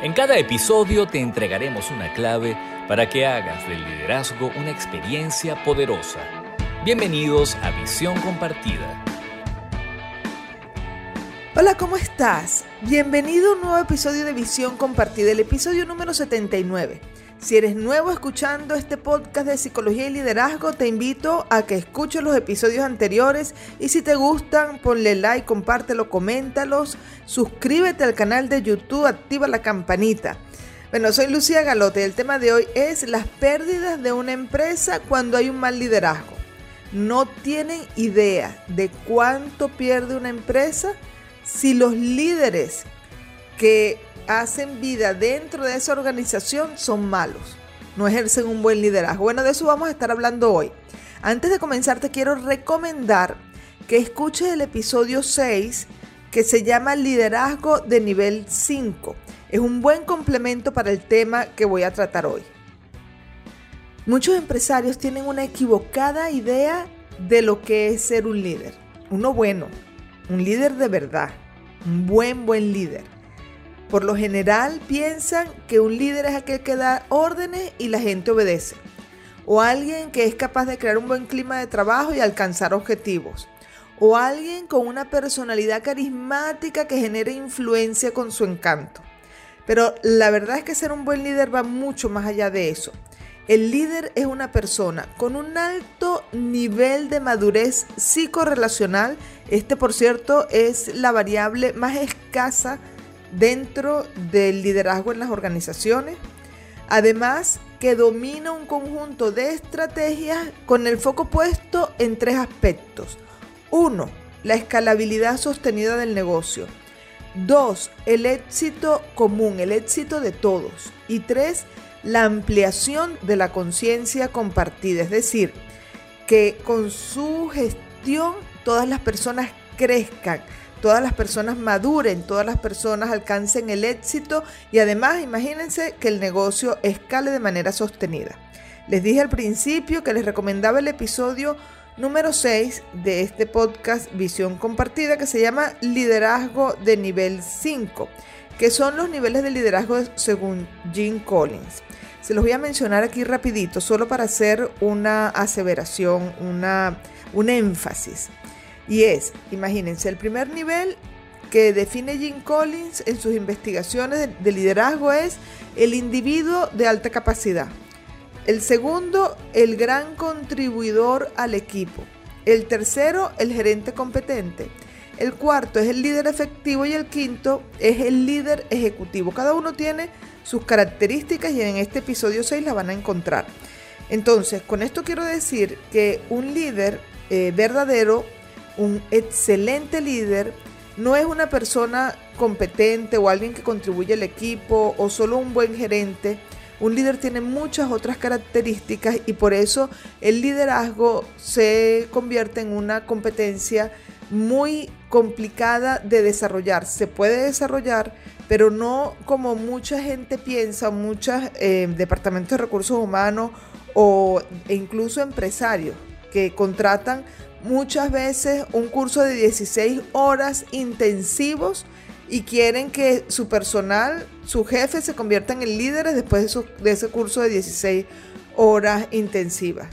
En cada episodio te entregaremos una clave para que hagas del liderazgo una experiencia poderosa. Bienvenidos a Visión Compartida. Hola, ¿cómo estás? Bienvenido a un nuevo episodio de Visión Compartida, el episodio número 79. Si eres nuevo escuchando este podcast de psicología y liderazgo, te invito a que escuches los episodios anteriores y si te gustan, ponle like, compártelo, coméntalos, suscríbete al canal de YouTube, activa la campanita. Bueno, soy Lucía Galote y el tema de hoy es las pérdidas de una empresa cuando hay un mal liderazgo. No tienen idea de cuánto pierde una empresa si los líderes que hacen vida dentro de esa organización son malos, no ejercen un buen liderazgo. Bueno, de eso vamos a estar hablando hoy. Antes de comenzar te quiero recomendar que escuches el episodio 6 que se llama Liderazgo de nivel 5. Es un buen complemento para el tema que voy a tratar hoy. Muchos empresarios tienen una equivocada idea de lo que es ser un líder. Uno bueno, un líder de verdad, un buen, buen líder. Por lo general piensan que un líder es aquel que da órdenes y la gente obedece. O alguien que es capaz de crear un buen clima de trabajo y alcanzar objetivos. O alguien con una personalidad carismática que genere influencia con su encanto. Pero la verdad es que ser un buen líder va mucho más allá de eso. El líder es una persona con un alto nivel de madurez psicorrelacional. Este, por cierto, es la variable más escasa dentro del liderazgo en las organizaciones. Además, que domina un conjunto de estrategias con el foco puesto en tres aspectos. Uno, la escalabilidad sostenida del negocio. Dos, el éxito común, el éxito de todos. Y tres, la ampliación de la conciencia compartida, es decir, que con su gestión todas las personas crezcan, todas las personas maduren, todas las personas alcancen el éxito y además imagínense que el negocio escale de manera sostenida. Les dije al principio que les recomendaba el episodio número 6 de este podcast Visión Compartida que se llama Liderazgo de nivel 5, que son los niveles de liderazgo según Jim Collins. Se los voy a mencionar aquí rapidito, solo para hacer una aseveración, una, un énfasis. Y es, imagínense, el primer nivel que define Jim Collins en sus investigaciones de liderazgo es el individuo de alta capacidad. El segundo, el gran contribuidor al equipo. El tercero, el gerente competente. El cuarto es el líder efectivo y el quinto es el líder ejecutivo. Cada uno tiene sus características y en este episodio 6 la van a encontrar. Entonces, con esto quiero decir que un líder eh, verdadero un excelente líder no es una persona competente o alguien que contribuye al equipo o solo un buen gerente. Un líder tiene muchas otras características y por eso el liderazgo se convierte en una competencia muy complicada de desarrollar. Se puede desarrollar, pero no como mucha gente piensa, muchos eh, departamentos de recursos humanos o e incluso empresarios que contratan muchas veces un curso de 16 horas intensivos y quieren que su personal, su jefe, se conviertan en líderes después de, ese curso de 16 horas intensivas.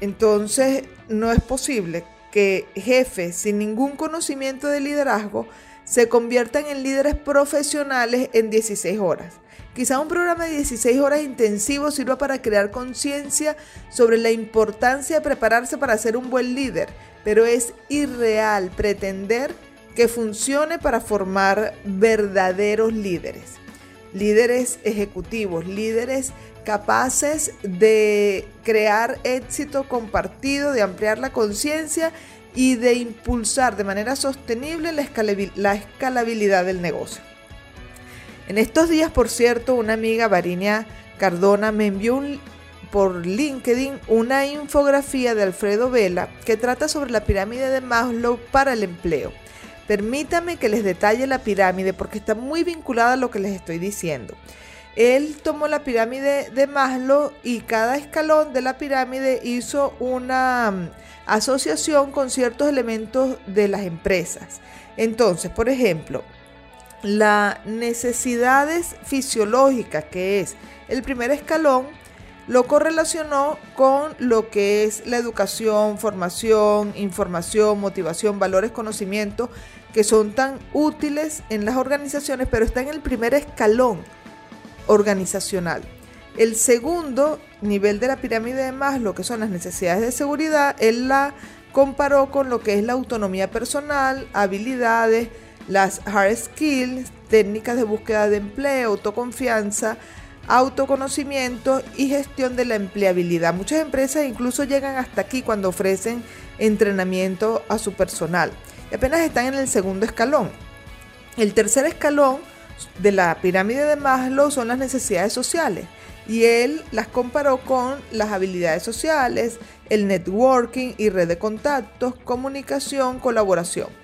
Entonces, no es posible que jefes sin ningún conocimiento de liderazgo se conviertan en líderes profesionales en 16 horas. Quizá un programa de 16 horas intensivo sirva para crear conciencia sobre la importancia de prepararse para ser un buen líder, pero es irreal pretender que funcione para formar verdaderos líderes. Líderes ejecutivos, líderes capaces de crear éxito compartido, de ampliar la conciencia y de impulsar de manera sostenible la escalabilidad del negocio. En estos días, por cierto, una amiga, Varinia Cardona, me envió por LinkedIn una infografía de Alfredo Vela que trata sobre la pirámide de Maslow para el empleo. Permítame que les detalle la pirámide porque está muy vinculada a lo que les estoy diciendo. Él tomó la pirámide de Maslow y cada escalón de la pirámide hizo una mm, asociación con ciertos elementos de las empresas. Entonces, por ejemplo, las necesidades fisiológicas, que es el primer escalón, lo correlacionó con lo que es la educación, formación, información, motivación, valores, conocimiento, que son tan útiles en las organizaciones, pero está en el primer escalón organizacional. El segundo nivel de la pirámide de Maslow, que son las necesidades de seguridad, él la comparó con lo que es la autonomía personal, habilidades, las hard skills, técnicas de búsqueda de empleo, autoconfianza, autoconocimiento y gestión de la empleabilidad. Muchas empresas incluso llegan hasta aquí cuando ofrecen entrenamiento a su personal y apenas están en el segundo escalón. El tercer escalón de la pirámide de Maslow son las necesidades sociales y él las comparó con las habilidades sociales, el networking y red de contactos, comunicación, colaboración.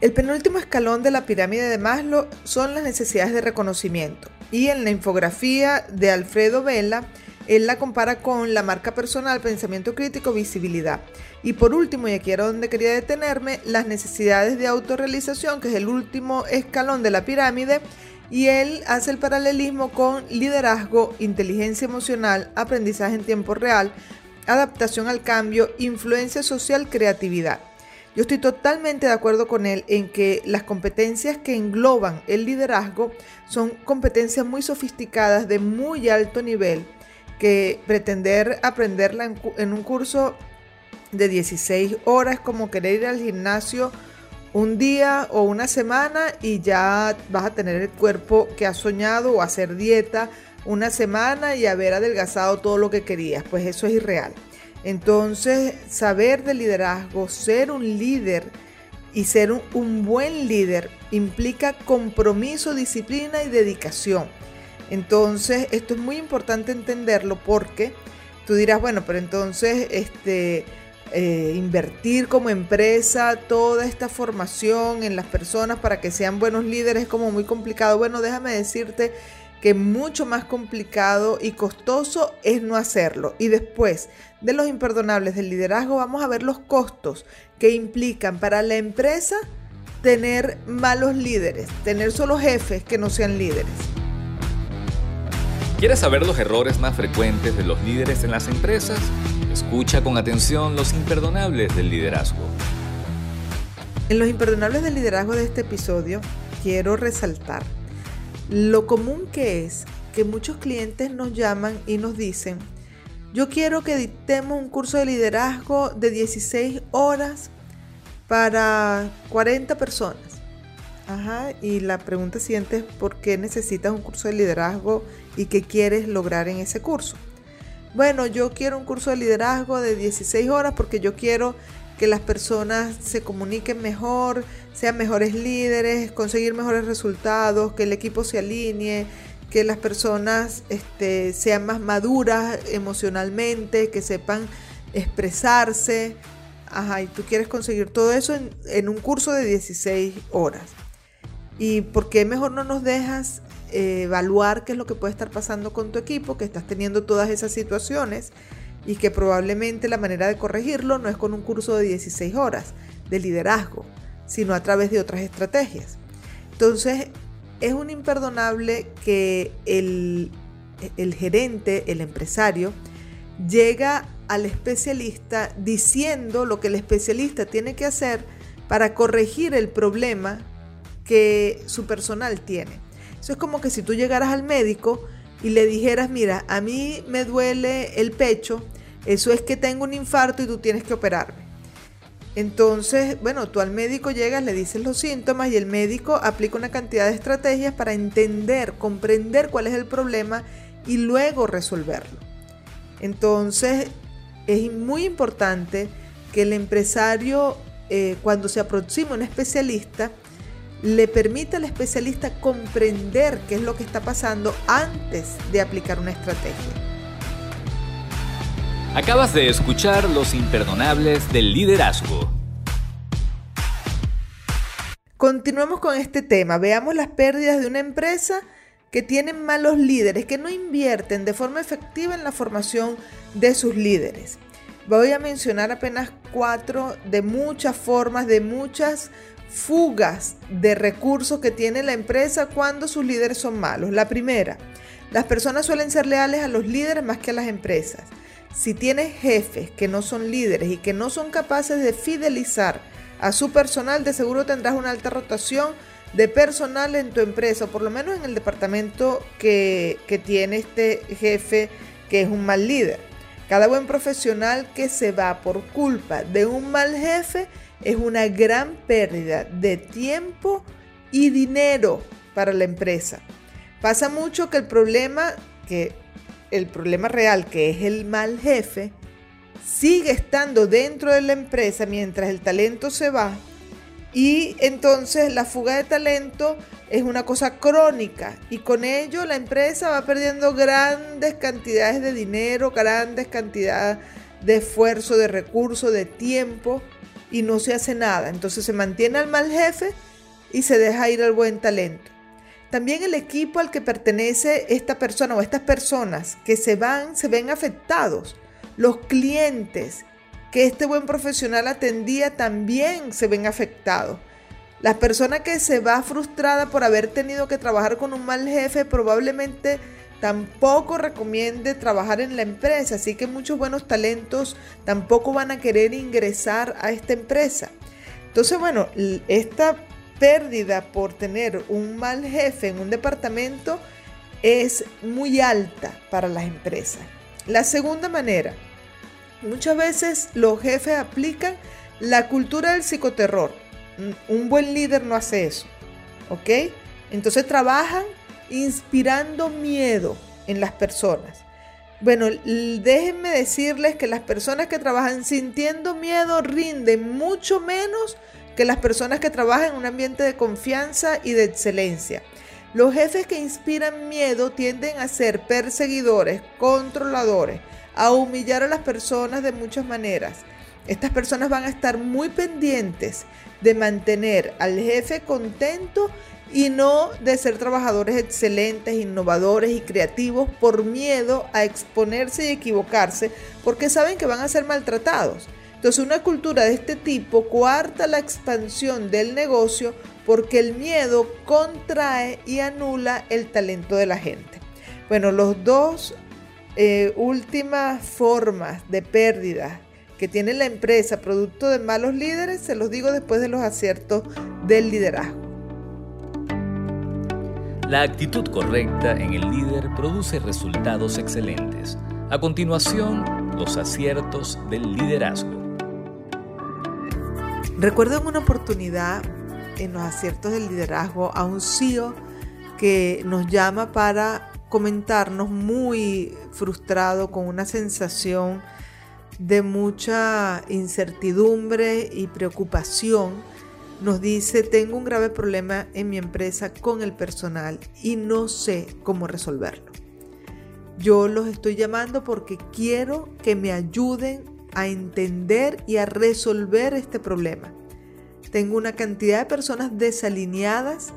El penúltimo escalón de la pirámide de Maslow son las necesidades de reconocimiento y en la infografía de Alfredo Vela él la compara con la marca personal, pensamiento crítico, visibilidad. Y por último, y aquí era donde quería detenerme, las necesidades de autorrealización, que es el último escalón de la pirámide, y él hace el paralelismo con liderazgo, inteligencia emocional, aprendizaje en tiempo real, adaptación al cambio, influencia social, creatividad. Yo estoy totalmente de acuerdo con él en que las competencias que engloban el liderazgo son competencias muy sofisticadas de muy alto nivel que pretender aprenderla en, un curso de 16 horas como querer ir al gimnasio un día o una semana y ya vas a tener el cuerpo que has soñado o hacer dieta una semana y haber adelgazado todo lo que querías. Pues eso es irreal. Entonces, saber de liderazgo, ser un líder y ser un, buen líder implica compromiso, disciplina y dedicación. Entonces, esto es muy importante entenderlo porque tú dirás, bueno, pero entonces, este, eh, invertir como empresa toda esta formación en las personas para que sean buenos líderes es como muy complicado. Bueno, déjame decirte que mucho más complicado y costoso es no hacerlo. Y después de los imperdonables del liderazgo vamos a ver los costos que implican para la empresa tener malos líderes, tener solo jefes que no sean líderes. ¿Quieres saber los errores más frecuentes de los líderes en las empresas? Escucha con atención los imperdonables del liderazgo. En los imperdonables del liderazgo de este episodio quiero resaltar lo común que es que muchos clientes nos llaman y nos dicen, yo quiero que dictemos un curso de liderazgo de 16 horas para 40 personas. Ajá, y la pregunta siguiente es por qué necesitas un curso de liderazgo y qué quieres lograr en ese curso. Bueno, yo quiero un curso de liderazgo de 16 horas porque yo quiero que las personas se comuniquen mejor, sean mejores líderes, conseguir mejores resultados, que el equipo se alinee, que las personas este, sean más maduras emocionalmente, que sepan expresarse. Ajá, y tú quieres conseguir todo eso en, un curso de 16 horas. ¿Y por qué mejor no nos dejas eh, evaluar qué es lo que puede estar pasando con tu equipo, que estás teniendo todas esas situaciones y que probablemente la manera de corregirlo no es con un curso de 16 horas de liderazgo, sino a través de otras estrategias? Entonces, es un imperdonable que el, gerente, el empresario, llega al especialista diciendo lo que el especialista tiene que hacer para corregir el problema que su personal tiene. Eso es como que si tú llegaras al médico y le dijeras, mira, a mí me duele el pecho, eso es que tengo un infarto y tú tienes que operarme. Entonces, bueno, tú al médico llegas, le dices los síntomas y el médico aplica una cantidad de estrategias para entender, comprender cuál es el problema y luego resolverlo. Entonces, es muy importante que el empresario, eh, cuando se aproxima a un especialista, le permite al especialista comprender qué es lo que está pasando antes de aplicar una estrategia. Acabas de escuchar Los Imperdonables del Liderazgo. Continuemos con este tema. Veamos las pérdidas de una empresa que tiene malos líderes, que no invierten de forma efectiva en la formación de sus líderes. Voy a mencionar apenas cuatro de muchas formas, de muchas fugas de recursos que tiene la empresa cuando sus líderes son malos. La primera, las personas suelen ser leales a los líderes más que a las empresas. Si tienes jefes que no son líderes y que no son capaces de fidelizar a su personal, de seguro tendrás una alta rotación de personal en tu empresa, o por lo menos en el departamento que, que tiene este jefe que es un mal líder. Cada buen profesional que se va por culpa de un mal jefe es una gran pérdida de tiempo y dinero para la empresa. Pasa mucho que el problema, que el problema real, que es el mal jefe, sigue estando dentro de la empresa mientras el talento se va y entonces la fuga de talento es una cosa crónica y con ello la empresa va perdiendo grandes cantidades de dinero, grandes cantidades de esfuerzo, de recursos, de tiempo y no se hace nada. Entonces se mantiene al mal jefe y se deja ir al buen talento. También el equipo al que pertenece esta persona o estas personas que se van, se ven afectados. Los clientes que este buen profesional atendía también se ven afectados. La persona que se va frustrada por haber tenido que trabajar con un mal jefe probablemente tampoco recomiende trabajar en la empresa, así que muchos buenos talentos tampoco van a querer ingresar a esta empresa. Entonces, bueno, esta pérdida por tener un mal jefe en un departamento es muy alta para las empresas. La segunda manera, muchas veces los jefes aplican la cultura del psicoterror. Un buen líder no hace eso, ¿ok? Entonces trabajan inspirando miedo en las personas. Bueno, déjenme decirles que las personas que trabajan sintiendo miedo rinden mucho menos que las personas que trabajan en un ambiente de confianza y de excelencia. Los jefes que inspiran miedo tienden a ser perseguidores, controladores, a humillar a las personas de muchas maneras. Estas personas van a estar muy pendientes de mantener al jefe contento y no de ser trabajadores excelentes, innovadores y creativos por miedo a exponerse y equivocarse porque saben que van a ser maltratados. Entonces una cultura de este tipo cuarta la expansión del negocio porque el miedo contrae y anula el talento de la gente. Bueno, los dos eh, últimas formas de pérdida que tiene la empresa producto de malos líderes, se los digo después de los aciertos del liderazgo. La actitud correcta en el líder produce resultados excelentes. A continuación, los aciertos del liderazgo. Recuerdo en una oportunidad en los aciertos del liderazgo a un CEO que nos llama para comentarnos muy frustrado con una sensación de mucha incertidumbre y preocupación nos dice, tengo un grave problema en mi empresa con el personal y no sé cómo resolverlo. Yo los estoy llamando porque quiero que me ayuden a entender y a resolver este problema. Tengo una cantidad de personas desalineadas,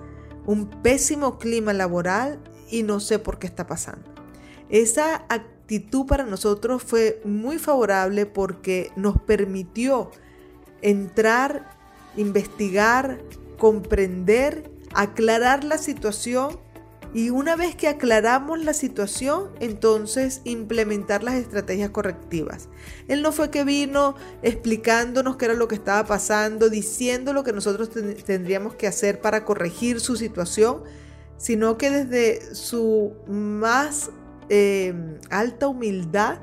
un pésimo clima laboral y no sé por qué está pasando. Esa actitud para nosotros fue muy favorable porque nos permitió entrar investigar, comprender, aclarar la situación y una vez que aclaramos la situación, entonces implementar las estrategias correctivas. Él no fue que vino explicándonos qué era lo que estaba pasando, diciendo lo que nosotros tendríamos que hacer para corregir su situación, sino que desde su más em, alta humildad,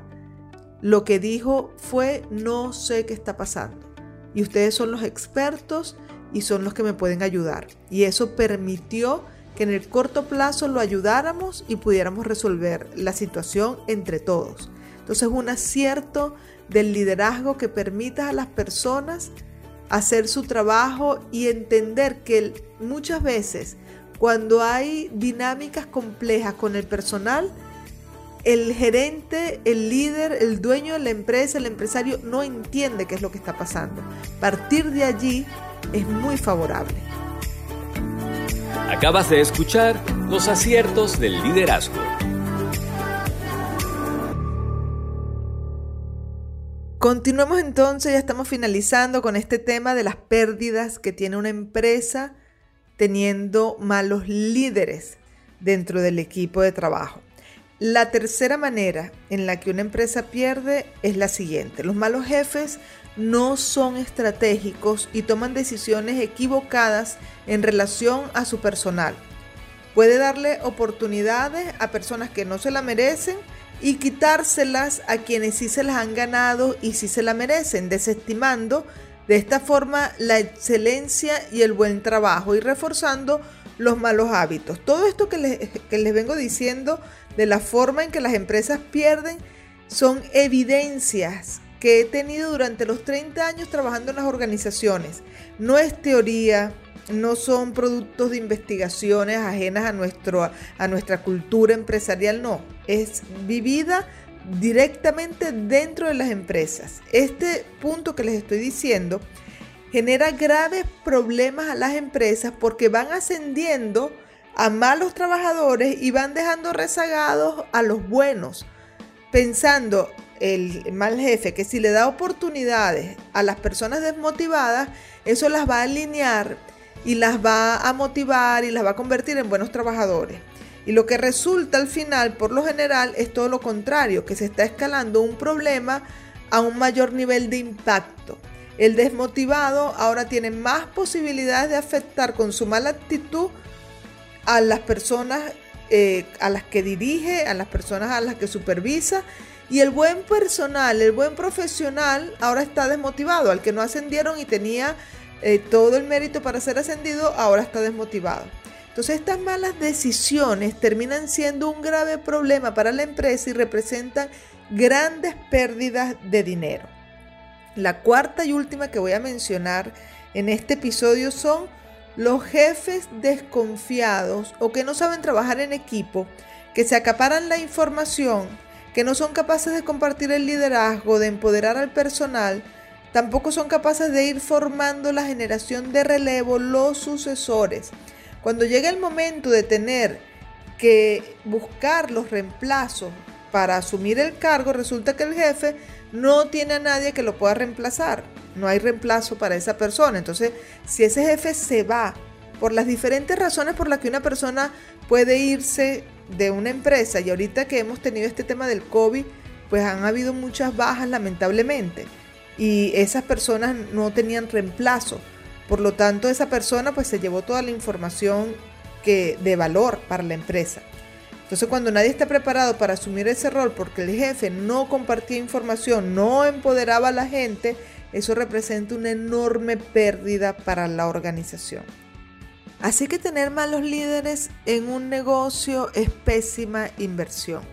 lo que dijo fue, no sé qué está pasando y ustedes son los expertos y son los que me pueden ayudar. Y eso permitió que en el corto plazo lo ayudáramos y pudiéramos resolver la situación entre todos. Entonces un acierto del liderazgo que permita a las personas hacer su trabajo y entender que muchas veces cuando hay dinámicas complejas con el personal, el gerente, el líder, el dueño de la empresa, el empresario no entiende qué es lo que está pasando. Partir de allí es muy favorable. Acabas de escuchar los aciertos del liderazgo. Continuemos entonces, ya estamos finalizando con este tema de las pérdidas que tiene una empresa teniendo malos líderes dentro del equipo de trabajo. La tercera manera en la que una empresa pierde es la siguiente. Los malos jefes no son estratégicos y toman decisiones equivocadas en relación a su personal. Puede darle oportunidades a personas que no se la merecen y quitárselas a quienes sí se las han ganado y sí se la merecen, desestimando de esta forma la excelencia y el buen trabajo y reforzando los malos hábitos. Todo esto que les, que les vengo diciendo de la forma en que las empresas pierden son evidencias que he tenido durante los 30 años trabajando en las organizaciones. No es teoría, no son productos de investigaciones ajenas a, nuestro, a nuestra cultura empresarial, no, es vivida directamente dentro de las empresas. Este punto que les estoy diciendo genera graves problemas a las empresas porque van ascendiendo a malos trabajadores y van dejando rezagados a los buenos, pensando el mal jefe que si le da oportunidades a las personas desmotivadas, eso las va a alinear y las va a motivar y las va a convertir en buenos trabajadores. Y lo que resulta al final, por lo general, es todo lo contrario, que se está escalando un problema a un mayor nivel de impacto. El desmotivado ahora tiene más posibilidades de afectar con su mala actitud a las personas eh, a las que dirige, a las personas a las que supervisa. Y el buen personal, el buen profesional, ahora está desmotivado. Al que no ascendieron y tenía eh, todo el mérito para ser ascendido, ahora está desmotivado. Entonces estas malas decisiones terminan siendo un grave problema para la empresa y representan grandes pérdidas de dinero. La cuarta y última que voy a mencionar en este episodio son los jefes desconfiados o que no saben trabajar en equipo, que se acaparan la información, que no son capaces de compartir el liderazgo, de empoderar al personal, tampoco son capaces de ir formando la generación de relevo, los sucesores. Cuando llega el momento de tener que buscar los reemplazos para asumir el cargo, resulta que el jefe no tiene a nadie que lo pueda reemplazar. No hay reemplazo para esa persona. Entonces, si ese jefe se va por las diferentes razones por las que una persona puede irse de una empresa, y ahorita que hemos tenido este tema del COVID, pues han habido muchas bajas lamentablemente. Y esas personas no tenían reemplazo. Por lo tanto, esa persona pues se llevó toda la información que, de valor para la empresa. Entonces cuando nadie está preparado para asumir ese rol porque el jefe no compartía información, no empoderaba a la gente, eso representa una enorme pérdida para la organización. Así que tener malos líderes en un negocio es pésima inversión.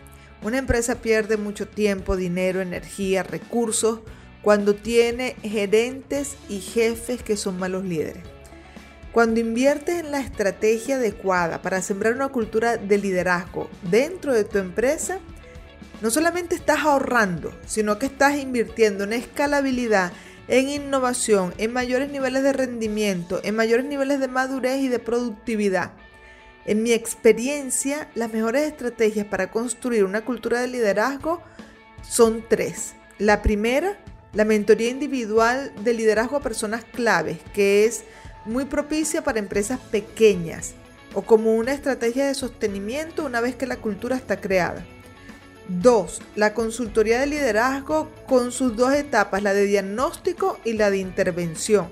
Una empresa pierde mucho tiempo, dinero, energía, recursos cuando tiene gerentes y jefes que son malos líderes. Cuando inviertes en la estrategia adecuada para sembrar una cultura de liderazgo dentro de tu empresa, no solamente estás ahorrando, sino que estás invirtiendo en escalabilidad, en innovación, en mayores niveles de rendimiento, en mayores niveles de madurez y de productividad. En mi experiencia, las mejores estrategias para construir una cultura de liderazgo son tres. La primera, la mentoría individual de liderazgo a personas claves, que es muy propicia para empresas pequeñas o como una estrategia de sostenimiento una vez que la cultura está creada. 2. La consultoría de liderazgo con sus dos etapas, la de diagnóstico y la de intervención.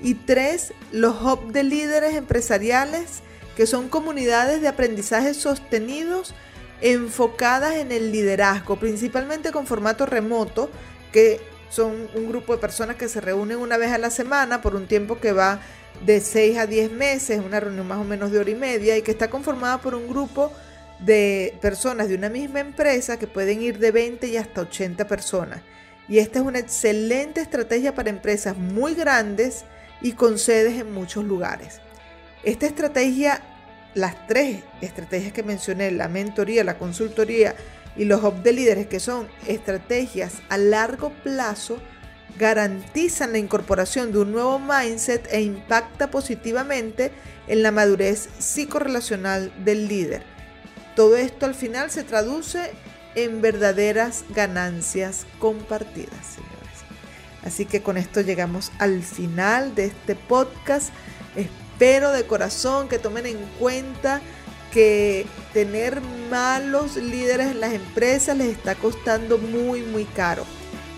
Y 3. Los hubs de líderes empresariales, que son comunidades de aprendizaje sostenidos enfocadas en el liderazgo, principalmente con formato remoto, que son un grupo de personas que se reúnen una vez a la semana por un tiempo que va de 6 a 10 meses, una reunión más o menos de hora y media, y que está conformada por un grupo de personas de una misma empresa que pueden ir de 20 y hasta 80 personas. Y esta es una excelente estrategia para empresas muy grandes y con sedes en muchos lugares. Esta estrategia, las tres estrategias que mencioné, la mentoría, la consultoría y los hub de líderes, que son estrategias a largo plazo, garantizan la incorporación de un nuevo mindset e impacta positivamente en la madurez psicorrelacional del líder. Todo esto al final se traduce en verdaderas ganancias compartidas, señores. Así que con esto llegamos al final de este podcast. Espero de corazón que tomen en cuenta que tener malos líderes en las empresas les está costando muy, muy caro.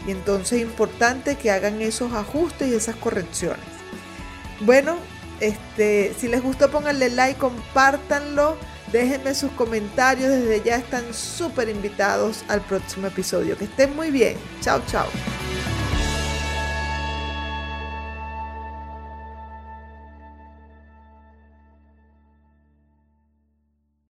Y entonces es importante que hagan esos ajustes y esas correcciones. Bueno, este, si les gustó pónganle like, compártanlo, déjenme sus comentarios, desde ya están súper invitados al próximo episodio. Que estén muy bien. Chao, chao.